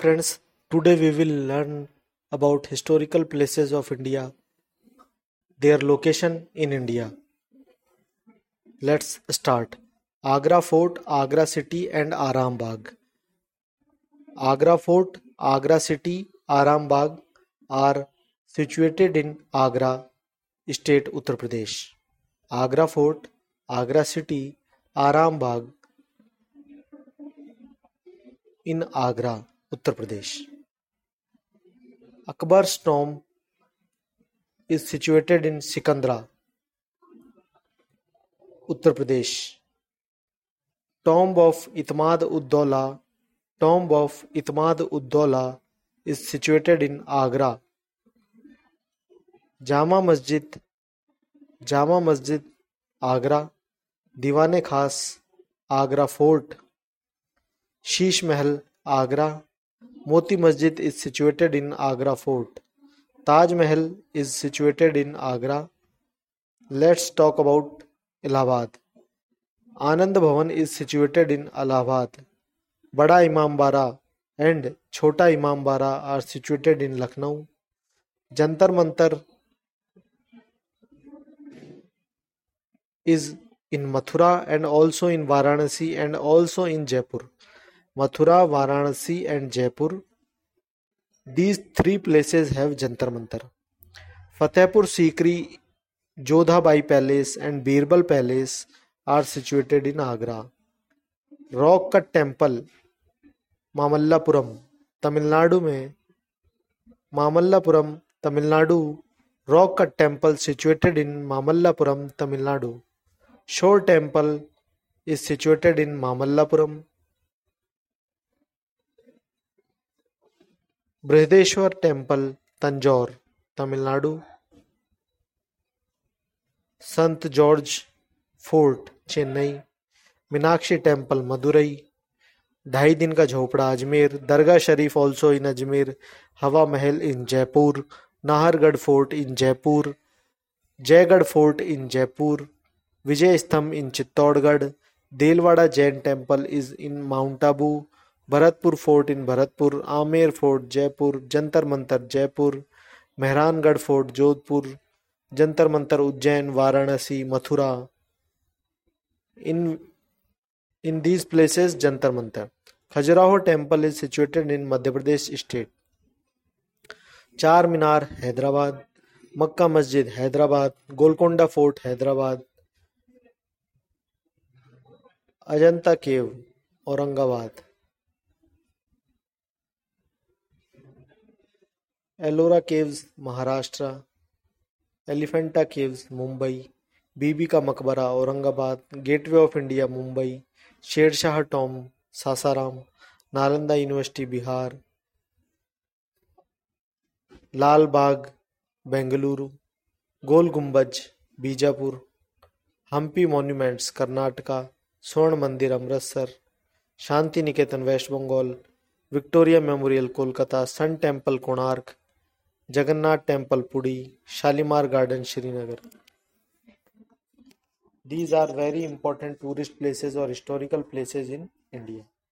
Friends, today we will learn about historical places of India, their location in India. Let's start. Agra Fort, Agra City and Aram Bagh. Agra Fort, Agra City, Aram Bagh are situated in Agra, state Uttar Pradesh. Agra Fort, Agra City, Aram Bagh in Agra Uttar Pradesh Akbar storm is situated in Sikandra Uttar Pradesh tomb of Itmad Uddaula tomb of Itmad Uddaula is situated in Agra Jama Masjid Jama Masjid Agra दीवाने खास Agra fort Sheesh Mahal Agra Moti Masjid is situated in Agra Fort. Taj Mahal is situated in Agra. Let's talk about Allahabad. Anand Bhavan is situated in Allahabad. Bada Imam Bara and Chota Imam Bara are situated in Lucknow. Jantar Mantar is in Mathura and also in Varanasi and also in Jaipur. Mathura Varanasi and Jaipur these three places have Jantar Mantar Fatehpur Sikri Jodhabai palace and Birbal palace are situated in Agra rock cut temple Mamallapuram Tamil Nadu में Mamallapuram Tamil Nadu rock cut temple situated in Mamallapuram Tamil Nadu shore temple is situated in Mamallapuram Brihadeeswara temple Tanjore Tamil Nadu Saint George fort Chennai Meenakshi temple Madurai Dhai Din Ka Jhopra Ajmer Dargah Sharif also in Ajmer Hawa Mahal in Jaipur Nahargarh fort in Jaipur Jaigarh fort in Jaipur Vijay Stambh in Chittorgarh Dilwara Jain temple is in mount Abu Bharatpur fort in Bharatpur Amer fort Jaipur Jantar Mantar Jaipur Mehrangarh fort Jodhpur Jantar Mantar Ujjain Varanasi Mathura in in these places Jantar Mantar Khajuraho temple is situated in Madhya Pradesh state Char Minar Hyderabad Mecca Masjid Hyderabad Golconda fort Hyderabad Ajanta cave Aurangabad Ellora caves Maharashtra Elephanta caves Mumbai Bibi Ka Maqbara Aurangabad gateway of India Mumbai Sher Shah tomb Sasaram Nalanda university Bihar Lal Bagh Bengaluru Gol Gumbaz Bijapur Hampi monuments Karnataka Swarna Mandir Amritsar Shanti Niketan west Bengal Victoria memorial Kolkata sun temple Konark Jagannath Temple, Pudi, Shalimar Garden, Srinagar. These are very important tourist places or historical places in India.